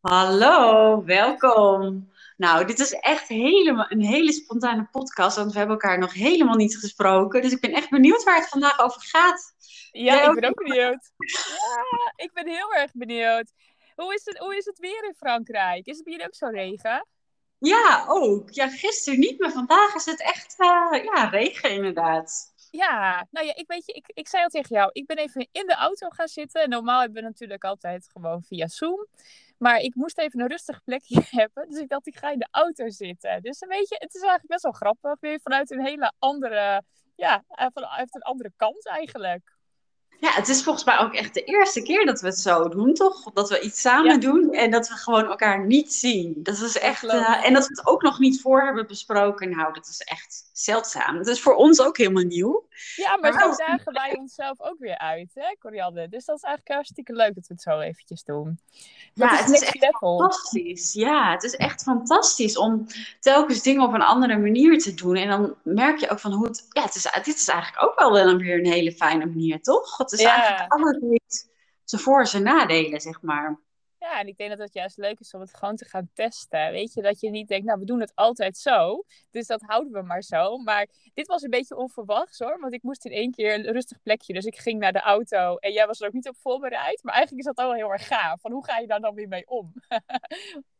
Hallo, welkom. Nou, dit is echt helemaal een hele spontane podcast, want we hebben elkaar nog helemaal niet gesproken. Dus ik ben echt benieuwd waar het vandaag over gaat. Ja, ik ben ook benieuwd. Ja, ik ben heel erg benieuwd. Hoe is, het, hoe is het weer in Frankrijk? Is het bij jullie ook zo regen? Ja, ook. Ja, gisteren niet, maar vandaag is het echt uh, ja, regen inderdaad. Ja, nou ja, ik weet je, ik, ik zei al tegen jou, ik ben even in de auto gaan zitten. Normaal hebben we natuurlijk altijd gewoon via Zoom. Maar ik moest even een rustig plekje hebben. Dus ik dacht, ik ga in de auto zitten. Dus weet je, het is eigenlijk best wel grappig. Weer vanuit een hele andere, ja, vanuit een andere kant eigenlijk. Ja, het is volgens mij ook echt de eerste keer dat we het zo doen, toch? Dat we iets samen doen en dat we gewoon elkaar niet zien. Dat is echt. Uh, en dat we het ook nog niet voor hebben besproken. Nou, dat is echt zeldzaam. Dat is voor ons ook helemaal nieuw. Ja, maar, maar zo dagen wij onszelf ook weer uit, hè, Corianne? Dus dat is eigenlijk hartstikke leuk dat we het zo eventjes doen. ja, het is, echt fantastisch. Ja, het is echt fantastisch om telkens dingen op een andere manier te doen. En dan merk je ook van hoe het. Ja, het is, dit is eigenlijk ook wel weer een hele fijne manier, toch? Het is ja. eigenlijk alles zijn voor- en zijn nadelen, zeg maar. Ja, en ik denk dat het juist leuk is om het gewoon te gaan testen. Weet je, dat je niet denkt, nou, we doen het altijd zo. Dus dat houden we maar zo. Maar dit was een beetje onverwachts hoor. Want ik moest in één keer een rustig plekje. Dus ik ging naar de auto. En jij was er ook niet op voorbereid. Maar eigenlijk is dat al heel erg gaaf. Van hoe ga je daar dan weer mee om?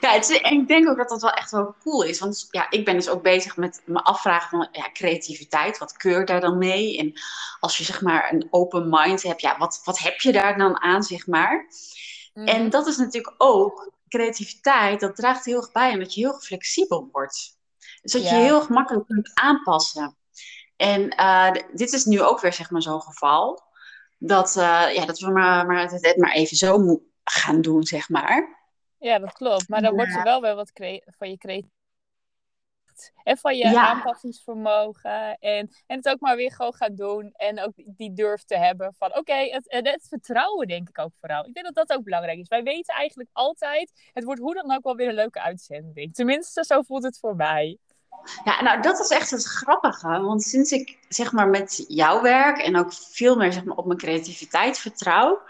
Ja, het is, en ik denk ook dat dat wel echt wel cool is. Want ja, ik ben dus ook bezig met me afvragen van ja, creativiteit. Wat keurt daar dan mee? En als je zeg maar een open mind hebt, ja, wat, wat heb je daar dan aan, zeg maar? En mhm. dat is natuurlijk ook creativiteit, dat draagt heel erg bij aan dat je heel flexibel wordt. Dus dat je heel gemakkelijk kunt aanpassen. En uh, dit is nu ook weer zeg maar zo'n geval. Dat, uh, ja, dat we maar, maar, het maar even zo gaan doen, zeg maar. Ja, dat klopt. Maar dan word je wel weer wat van je creativiteit en van je aanpassingsvermogen. En, en het ook maar weer gewoon gaan doen. En ook die durf te hebben van oké, het, het vertrouwen denk ik ook vooral. Ik denk dat dat ook belangrijk is. Wij weten eigenlijk altijd, het wordt hoe dan ook wel weer een leuke uitzending. Tenminste, zo voelt het voor mij. Ja, nou dat is echt het grappige. Want sinds ik zeg maar met jouw werk en ook veel meer zeg maar, op mijn creativiteit vertrouw,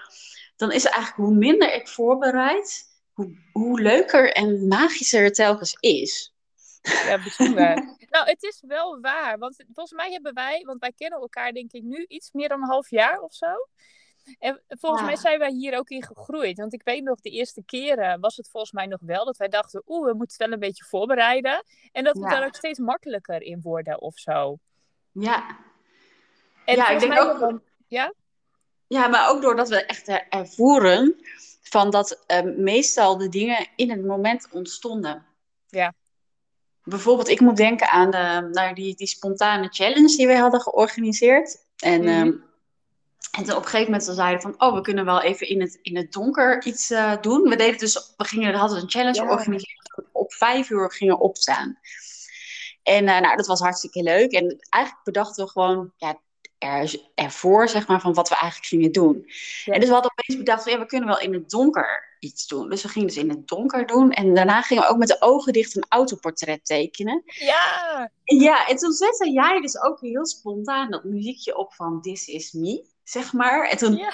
dan is eigenlijk hoe minder ik voorbereid, hoe, hoe leuker en magischer het telkens is. Ja, bijzonder. nou, het is wel waar. Want volgens mij hebben wij, want wij kennen elkaar denk ik nu iets meer dan een half jaar of zo. En volgens mij zijn wij hier ook in gegroeid. Want ik weet nog, de eerste keren was het volgens mij nog wel dat wij dachten, oeh, we moeten het wel een beetje voorbereiden. En dat we daar ook steeds makkelijker in worden of zo. Ja. En ja, ik denk ook. ja? Ja, maar ook doordat we echt ervoeren van dat uh, meestal de dingen in het moment ontstonden. Ja bijvoorbeeld, ik moet denken aan de, naar die, die spontane challenge die we hadden georganiseerd. En, mm en toen op een gegeven moment zeiden van, oh, we kunnen wel even in het, in het donker iets uh, doen. We deden dus, we gingen, hadden een challenge georganiseerd. Op vijf uur gingen opstaan. En uh, nou, dat was hartstikke leuk. En eigenlijk bedachten we gewoon, ja, er, ervoor, zeg maar, van wat we eigenlijk gingen doen. En dus we hadden opeens bedacht, ja, we kunnen wel in het donker iets doen. Dus we gingen dus in het donker doen. En daarna gingen we ook met de ogen dicht een autoportret tekenen. Ja! Ja, en toen zette jij dus ook heel spontaan dat muziekje op van This Is Me, zeg maar. En toen ja.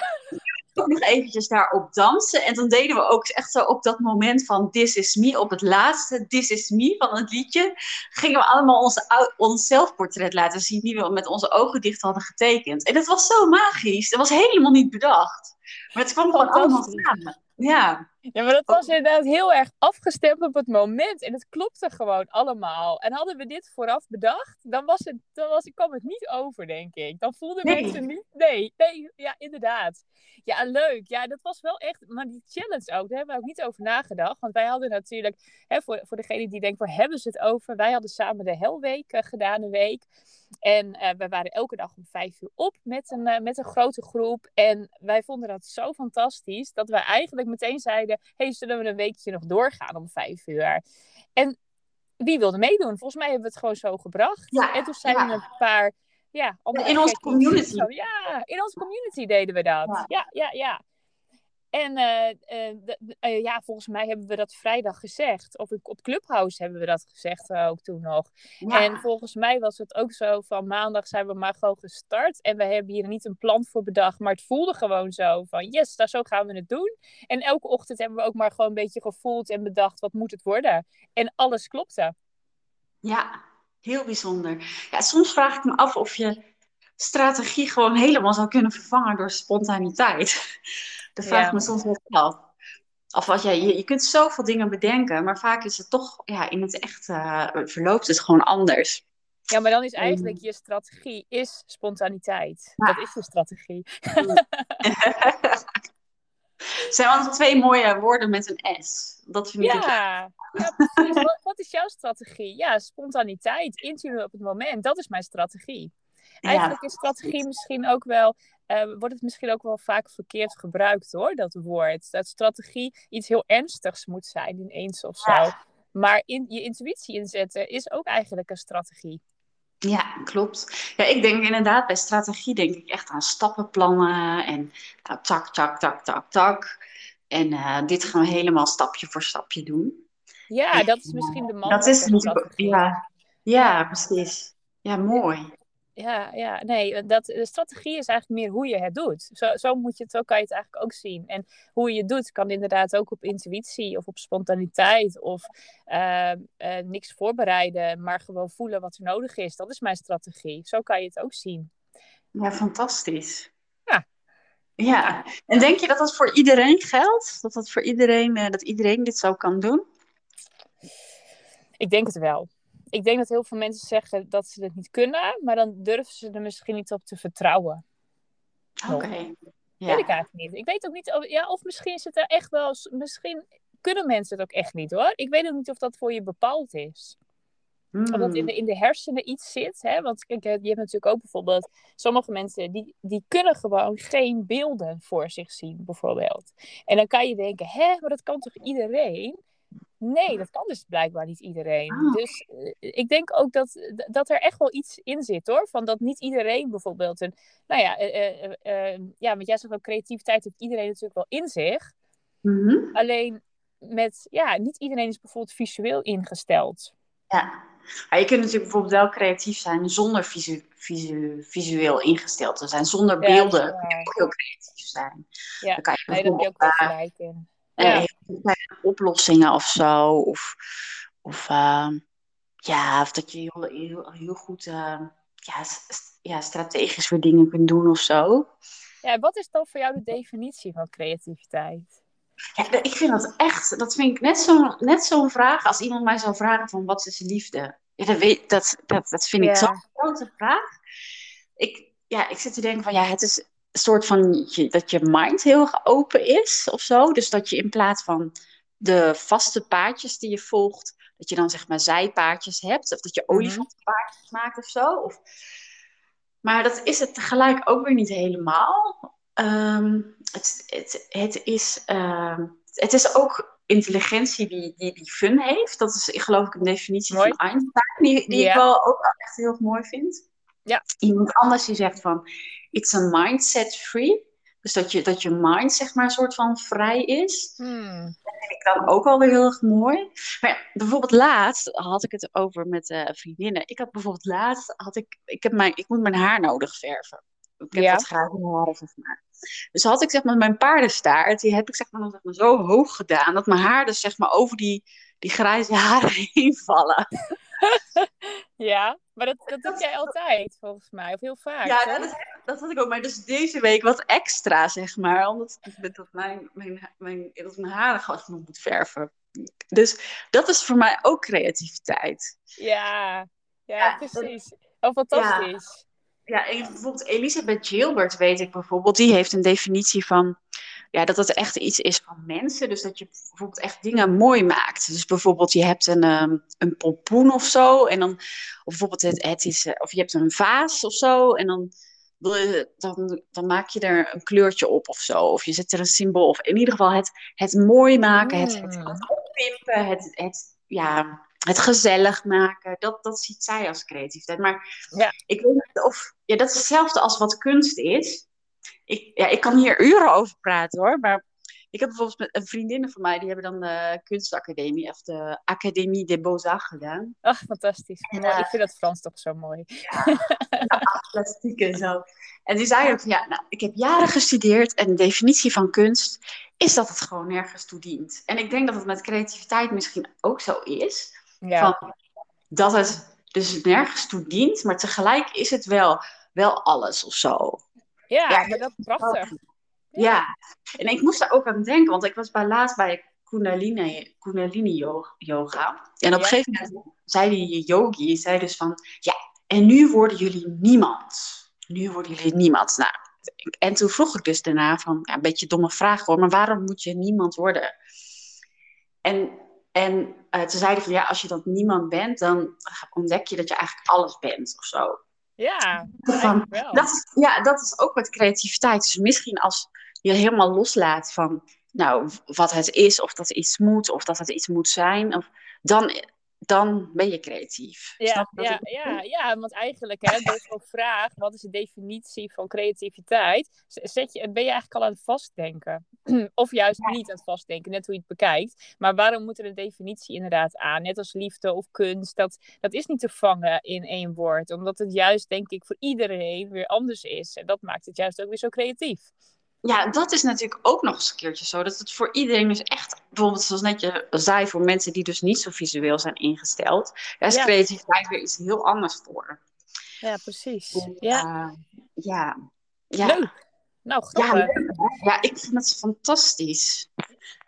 Ook nog eventjes daarop dansen. En toen deden we ook echt zo op dat moment van This Is Me, op het laatste This Is Me van het liedje, gingen we allemaal onze, ons zelfportret laten zien die we met onze ogen dicht hadden getekend. En dat was zo magisch. Dat was helemaal niet bedacht. Maar het kwam gewoon allemaal samen. Ja. Ja, maar dat was inderdaad heel erg afgestemd op het moment. En het klopte gewoon allemaal. En hadden we dit vooraf bedacht, dan, was het, dan was, kwam het niet over, denk ik. Dan voelden nee. mensen niet... Nee, nee, ja, inderdaad. Ja, leuk. Ja, dat was wel echt... Maar die challenge ook, daar hebben we ook niet over nagedacht. Want wij hadden natuurlijk... Hè, voor, voor degene die denkt, waar hebben ze het over? Wij hadden samen de Helweek uh, gedaan, een week. En uh, we waren elke dag om vijf uur op met een, uh, met een grote groep. En wij vonden dat zo fantastisch dat wij eigenlijk meteen zeiden: hey, zullen we een weekje nog doorgaan om vijf uur? En wie wilde meedoen? Volgens mij hebben we het gewoon zo gebracht. Ja, en toen zijn ja. er een paar. Ja, in onze community. Ja, in onze community deden we dat. Ja, ja, ja. En uh, uh, ja, volgens mij hebben we dat vrijdag gezegd. Of op Clubhouse hebben we dat gezegd ook toen nog. En volgens mij was het ook zo van maandag zijn we maar gewoon gestart. En we hebben hier niet een plan voor bedacht. Maar het voelde gewoon zo van yes, daar, zo gaan we het doen. En elke ochtend hebben we ook maar gewoon een beetje gevoeld en bedacht wat moet het worden. En alles klopte. Ja, heel bijzonder. Ja, soms vraag ik me af of je strategie gewoon helemaal zou kunnen vervangen door spontaniteit. Dat vraag ik me soms wel af. Of wat jij, je, je kunt zoveel dingen bedenken, maar vaak is het toch, ja, in het echt uh, verloopt het gewoon anders. Ja, maar dan is eigenlijk je strategie is spontaniteit. Dat is je strategie. zijn wel twee mooie woorden met een S. Dat vind ik ja, ja precies. wat, wat, is jouw strategie? Ja, spontaniteit, intuïtie op het moment. Dat is mijn strategie. Eigenlijk is strategie misschien ook wel, uh, wordt het misschien ook wel vaak verkeerd gebruikt hoor, dat woord. Dat strategie iets heel ernstigs moet zijn ineens of zo. Maar in, je intuïtie inzetten is ook eigenlijk een strategie. Ja, klopt. Ja, ik denk inderdaad bij strategie denk ik echt aan stappenplannen en tak, tak, tak, tak, tak, tak. En uh, dit gaan we helemaal stapje voor stapje doen. Ja, dat is misschien de man. Dat is. Ja, ja, precies. Ja, mooi ja, ja, nee, dat, de strategie is eigenlijk meer hoe je het doet. Zo, zo moet je het, zo kan je het eigenlijk ook zien. En hoe je het doet kan inderdaad ook op intuïtie of op spontaniteit of uh, uh, niks voorbereiden, maar gewoon voelen wat er nodig is. Dat is mijn strategie. Zo kan je het ook zien. Ja, fantastisch. Ja. Ja, en denk je dat dat voor iedereen geldt? Dat dat voor iedereen, uh, dat iedereen dit zo kan doen? Ik denk het wel ik denk dat heel veel mensen zeggen dat ze het niet kunnen, maar dan durven ze er misschien niet op te vertrouwen. Oké. Ja. Weet ik eigenlijk niet. Ik weet ook niet, of, ja, of misschien is het er echt wel, misschien kunnen mensen het ook echt niet hoor. Ik weet ook niet of dat voor je bepaald is. Mm. Of dat in de, in de hersenen iets zit. Hè? Want kijk, je hebt natuurlijk ook bijvoorbeeld sommige mensen die, die kunnen gewoon geen beelden voor zich zien, bijvoorbeeld. En dan kan je denken, hè, maar dat kan toch iedereen? Nee, dat kan dus blijkbaar niet iedereen. Ah. Dus eh, ik denk ook dat, dat er echt wel iets in zit hoor. Van dat niet iedereen bijvoorbeeld een. Nou ja, uh, ja want jij zegt ook creativiteit heeft iedereen natuurlijk wel in zich. Mhm. Alleen met, ja, niet iedereen is bijvoorbeeld visueel ingesteld. Ja, maar je kunt natuurlijk bijvoorbeeld wel creatief zijn zonder visu visu visueel ingesteld te zijn. Zonder beelden ja, heel creatief zijn. Ja, Dan kan je nee, daar heb je ook wel gelijk in. Ja. oplossingen of zo. Of, of, uh, ja, of dat je heel, heel, heel goed uh, ja, ja, strategisch weer dingen kunt doen of zo. Ja, wat is dan voor jou de definitie van creativiteit? Ja, ik vind dat echt, dat vind ik net zo'n net zo'n vraag als iemand mij zou vragen van wat is liefde? Ja, dat, weet, dat, dat, dat vind ik zo'n grote vraag. Ik, ja, ik zit te denken van ja, het is soort van dat je mind heel erg open is of zo. Dus dat je in plaats van de vaste paadjes die je volgt, dat je dan zeg maar zijpaadjes hebt. Of dat je mhm. olifantenpaadjes maakt of zo. Of... Maar dat is het tegelijk ook weer niet helemaal. Ehm, het, het, het, is, uh, het is ook intelligentie die, die, die fun heeft. Dat is geloof ik een definitie van Einstein, die, die ik wel ook echt heel mooi vind. Ja. Iemand anders die zegt van, it's a mindset free. Dus dat je, dat je mind, zeg maar, een soort van vrij is. Hmm. Dat vind ik dan ook alweer heel erg mooi. Maar bijvoorbeeld laatst had ik het over met uh, vriendinnen. Ik had bijvoorbeeld laatst, had ik, ik, heb mijn, ik moet mijn haar nodig verven. Ik heb ja. wat grijze haren, zeg maar. Dus had ik zeg maar mijn paardenstaart, die heb ik zeg maar, zeg maar zo hoog gedaan, dat mijn haar dus zeg maar over die, die grijze haren heen vallen. ja, maar dat, dat doe jij altijd, volgens mij. Of heel vaak. Ja, dat, is, dat had ik ook. Maar dus deze week wat extra, zeg maar. Omdat dat mijn, mijn, mijn, dat mijn haren gewoon moet verven. Dus dat is voor mij ook creativiteit. Ja, ja, precies. oh, fantastisch. Ja, ja bijvoorbeeld Elisabeth Gilbert weet ik bijvoorbeeld. Die heeft een definitie van ja, dat het echt iets is van mensen. Dus dat je bijvoorbeeld echt dingen mooi maakt. Dus bijvoorbeeld je hebt een, um, een pompoen of zo. En dan, of bijvoorbeeld het, het is, eh, of je hebt een vaas of zo. En dan, dan, dan maak je er een kleurtje op of zo. Of je zet er een symbool. Of in ieder geval het, het mooi maken. Het, het, het oppimpen. Het, het, ja, het gezellig maken. Dat, dat ziet zij als creativiteit. Maar ja. ik weet niet of... Ja, dat is hetzelfde als wat kunst is ik, ja, ik kan hier uren over praten hoor, maar ik heb bijvoorbeeld met een vriendinnen van mij, die hebben dan de kunstacademie of de Académie des Beaux-Arts gedaan. Ach, fantastisch. Ik vind dat Frans toch zo mooi. Ja, plastiek en zo. En die zei ook van, ja, nou, ik heb jaren gestudeerd en de definitie van kunst is dat het gewoon nergens toe dient. En ik denk dat het met creativiteit misschien ook zo is. Ja. Van, dat het dus nergens toe dient, maar tegelijk is het wel, wel alles of zo. Ja, ja dat is prachtig. Ja. en ik moest daar ook aan denken, want ik was bij laatst bij Kundalini, Kundalini yoga. En op een gegeven moment zei die yogi, zei dus van, ja, en nu worden jullie niemand. Nu worden jullie niemand. Nou, en toen vroeg ik dus daarna van, ja, een beetje domme vraag hoor, maar waarom moet je niemand worden? En, en uh, toen zei hij van, ja, als je dat niemand bent, dan ontdek je dat je eigenlijk alles bent of zo. Ja, van, dat, is, ja, dat is ook wat creativiteit. Dus misschien als je helemaal loslaat van nou, wat het is, of dat iets moet, of dat het iets moet zijn, of, dan, dan ben je creatief. Ja, ja, ja, ja, want eigenlijk, hè, dus zo'n vraag, wat is de definitie van creativiteit? Zet je, ben je eigenlijk al aan het vastdenken? of juist niet aan het vastdenken, net hoe je het bekijkt. Maar waarom moet er een definitie inderdaad aan? Net als liefde of kunst, dat, dat is niet te vangen in één woord. Omdat het juist, denk ik, voor iedereen weer anders is. En dat maakt het juist ook weer zo creatief ja, dat is natuurlijk ook nog eens een keertje zo. Dat het voor iedereen dus echt, bijvoorbeeld zoals net je zei, voor mensen die dus niet zo visueel zijn ingesteld, daar is ja. creativiteit weer iets heel anders voor. Ja, precies. ja. Uh, ja. ja. Leuk. Nou, grappig. Ja, ja, ik vind het fantastisch.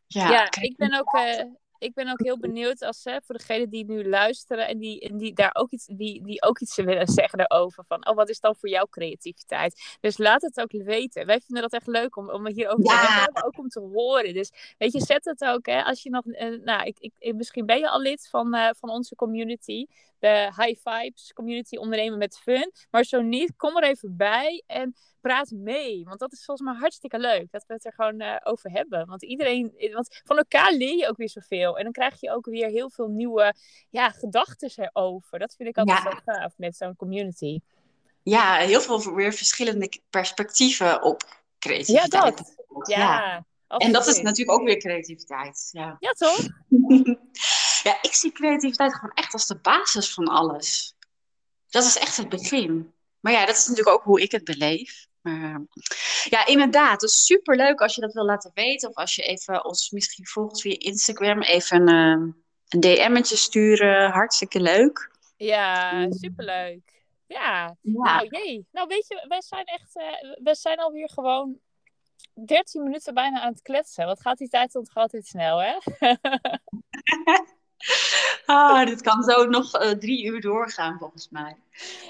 Ja, ja ik ben ook, uh, ik ben ook heel benieuwd als, hè, voor degenen die nu luisteren en die, en die daar ook iets, die, die ook iets willen zeggen daarover. Van, oh, wat is dan voor jou creativiteit? Dus laat het ook weten. Wij vinden dat echt leuk om, om hierover ja. te hebben, ook om te horen. Dus weet je, zet het ook, hè, als je nog, uh, nou, ik, ik, misschien ben je al lid van, uh, van onze community de High Vibes Community Ondernemen met Fun. Maar zo niet, kom er even bij en praat mee. Want dat is volgens mij hartstikke leuk. Dat we het er gewoon uh, over hebben. Want iedereen, want van elkaar leer je ook weer zoveel. En dan krijg je ook weer heel veel nieuwe ja, gedachten erover. Dat vind ik altijd ja. zo gaaf met zo'n community. Ja, heel veel weer verschillende perspectieven op creativiteit. Ja, dat. Ja. ja. En dat is natuurlijk ook weer creativiteit. Ja, ja toch? Ja, ik zie creativiteit gewoon echt als de basis van alles. Dat is echt het begin. Maar ja, dat is natuurlijk ook hoe ik het beleef. Maar, ja, inderdaad. Het is super leuk als je dat wil laten weten. Of als je even ons misschien volgt via Instagram. Even uh, een DM'tje sturen. Hartstikke leuk. Ja, superleuk. Ja. ja. Nou, jee. Nou, weet je, wij zijn echt... Uh, we zijn alweer gewoon 13 minuten bijna aan het kletsen. Wat gaat die tijd toch altijd snel, hè? Ah, dit kan zo nog uh, drie uur doorgaan, volgens mij.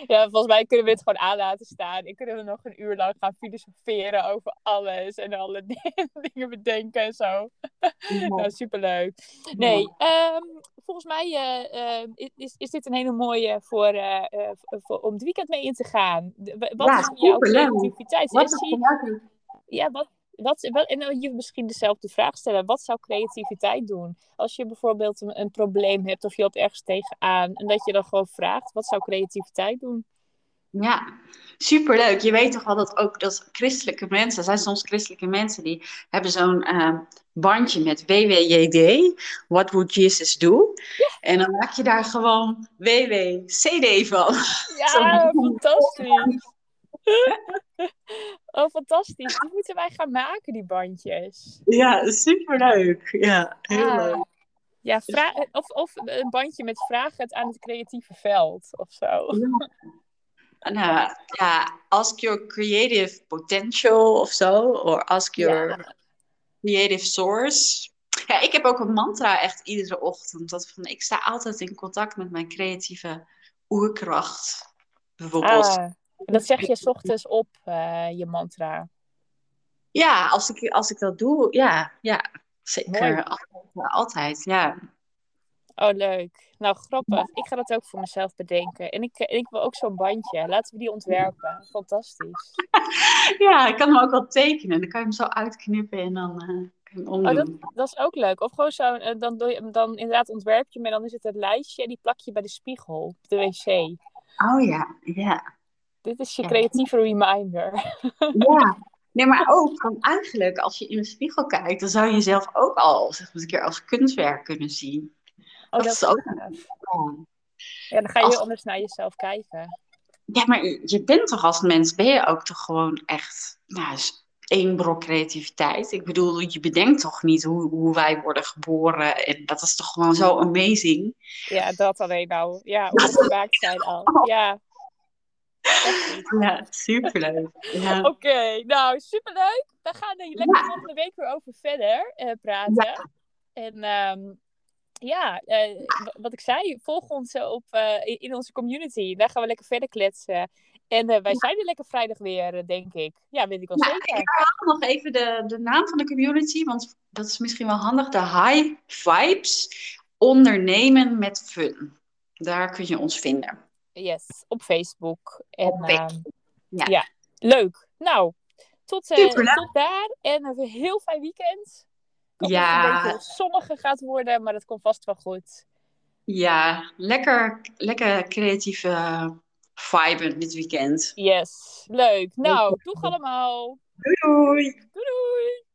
Ja, volgens mij kunnen we het gewoon aan laten staan. Ik kunnen we nog een uur lang gaan filosoferen over alles en alle dingen bedenken en zo. Nou, superleuk. Nee, um, volgens mij uh, uh, is, is dit een hele mooie voor, voor, om het weekend mee in te gaan. Wat ja, is jouw creativiteit? Wat is ja, wat, wat, wat, en je misschien dezelfde vraag stellen. Wat zou creativiteit doen? Als je bijvoorbeeld een, een, probleem hebt of je loopt ergens tegenaan. En dat je dan gewoon vraagt, wat zou creativiteit doen? Ja, superleuk. Je weet toch wel dat ook dat christelijke mensen, zijn soms christelijke mensen die hebben zo'n uh, bandje met WWJD, What Would Jesus Do? Ja. En dan maak je daar gewoon WWCD van. Ja, fantastisch. oh, fantastisch. Die moeten wij gaan maken, die bandjes. Ja, superleuk. Ja, heel ah. leuk. Ja, of, of een bandje met vraag het aan het creatieve veld of zo. Ja. Nou, ja, ask your creative potential of zo. Of ask your creative source. Ja, ik heb ook een mantra echt iedere ochtend. Dat van, ik sta altijd in contact met mijn creatieve oerkracht. Bijvoorbeeld. Ah. En dat zeg je s ochtends op, uh, je mantra. Ja, als ik, als ik dat doe, ja, ja zeker. Altijd, altijd, ja. Oh, leuk. Nou, grappig. Ik ga dat ook voor mezelf bedenken. En ik, ik wil ook zo'n bandje. Laten we die ontwerpen. Fantastisch. ja, ik kan hem ook wel tekenen. Dan kan je hem zo uitknippen en dan uh, kan je hem Oh, dat, dat, is ook leuk. Of gewoon zo, uh, dan, doe je, dan inderdaad ontwerp je hem en dan is het een lijstje en die plak je bij de spiegel op de wc. Oh ja, ja. Dit is je creatieve reminder. Ja, Nee, maar ook van eigenlijk, als je in de spiegel kijkt, dan zou je jezelf ook al zeg maar, een keer als kunstwerk kunnen zien. Oh, dat, is ook. Ja, dan ga je anders naar jezelf kijken. Ja, maar je bent toch als mens, ben je ook toch gewoon echt nou, één brok creativiteit. Ik bedoel, je bedenkt toch niet hoe, hoe wij worden geboren. En dat is toch gewoon zo amazing. Ja, dat alleen nou. Ja, hoe we gemaakt zijn al. Ja. Ja, superleuk. Ja. Oké, nou superleuk. We gaan er lekker ja. volgende week weer over verder uh, praten. Ja. En um, ja, uh, wat ik zei, volg ons op, uh, in onze community. Daar gaan we lekker verder kletsen. En uh, wij zijn er lekker vrijdag weer, denk ik. Ja, weet ik wel ja, zeker. Ik herhaal nog even de, de naam van de community, want dat is misschien wel handig. De High Vibes Ondernemen met Fun. Daar kun je ons vinden. Yes, op Facebook. En, op Facebook. ja. ja. leuk. Nou, tot, tot daar en een heel fijn weekend ja. een beetje zonniger gaat worden, maar dat komt vast wel goed. Ja, lekker, lekker creatieve vibe dit weekend. Yes, leuk. Nou, doeg allemaal. Doei doei.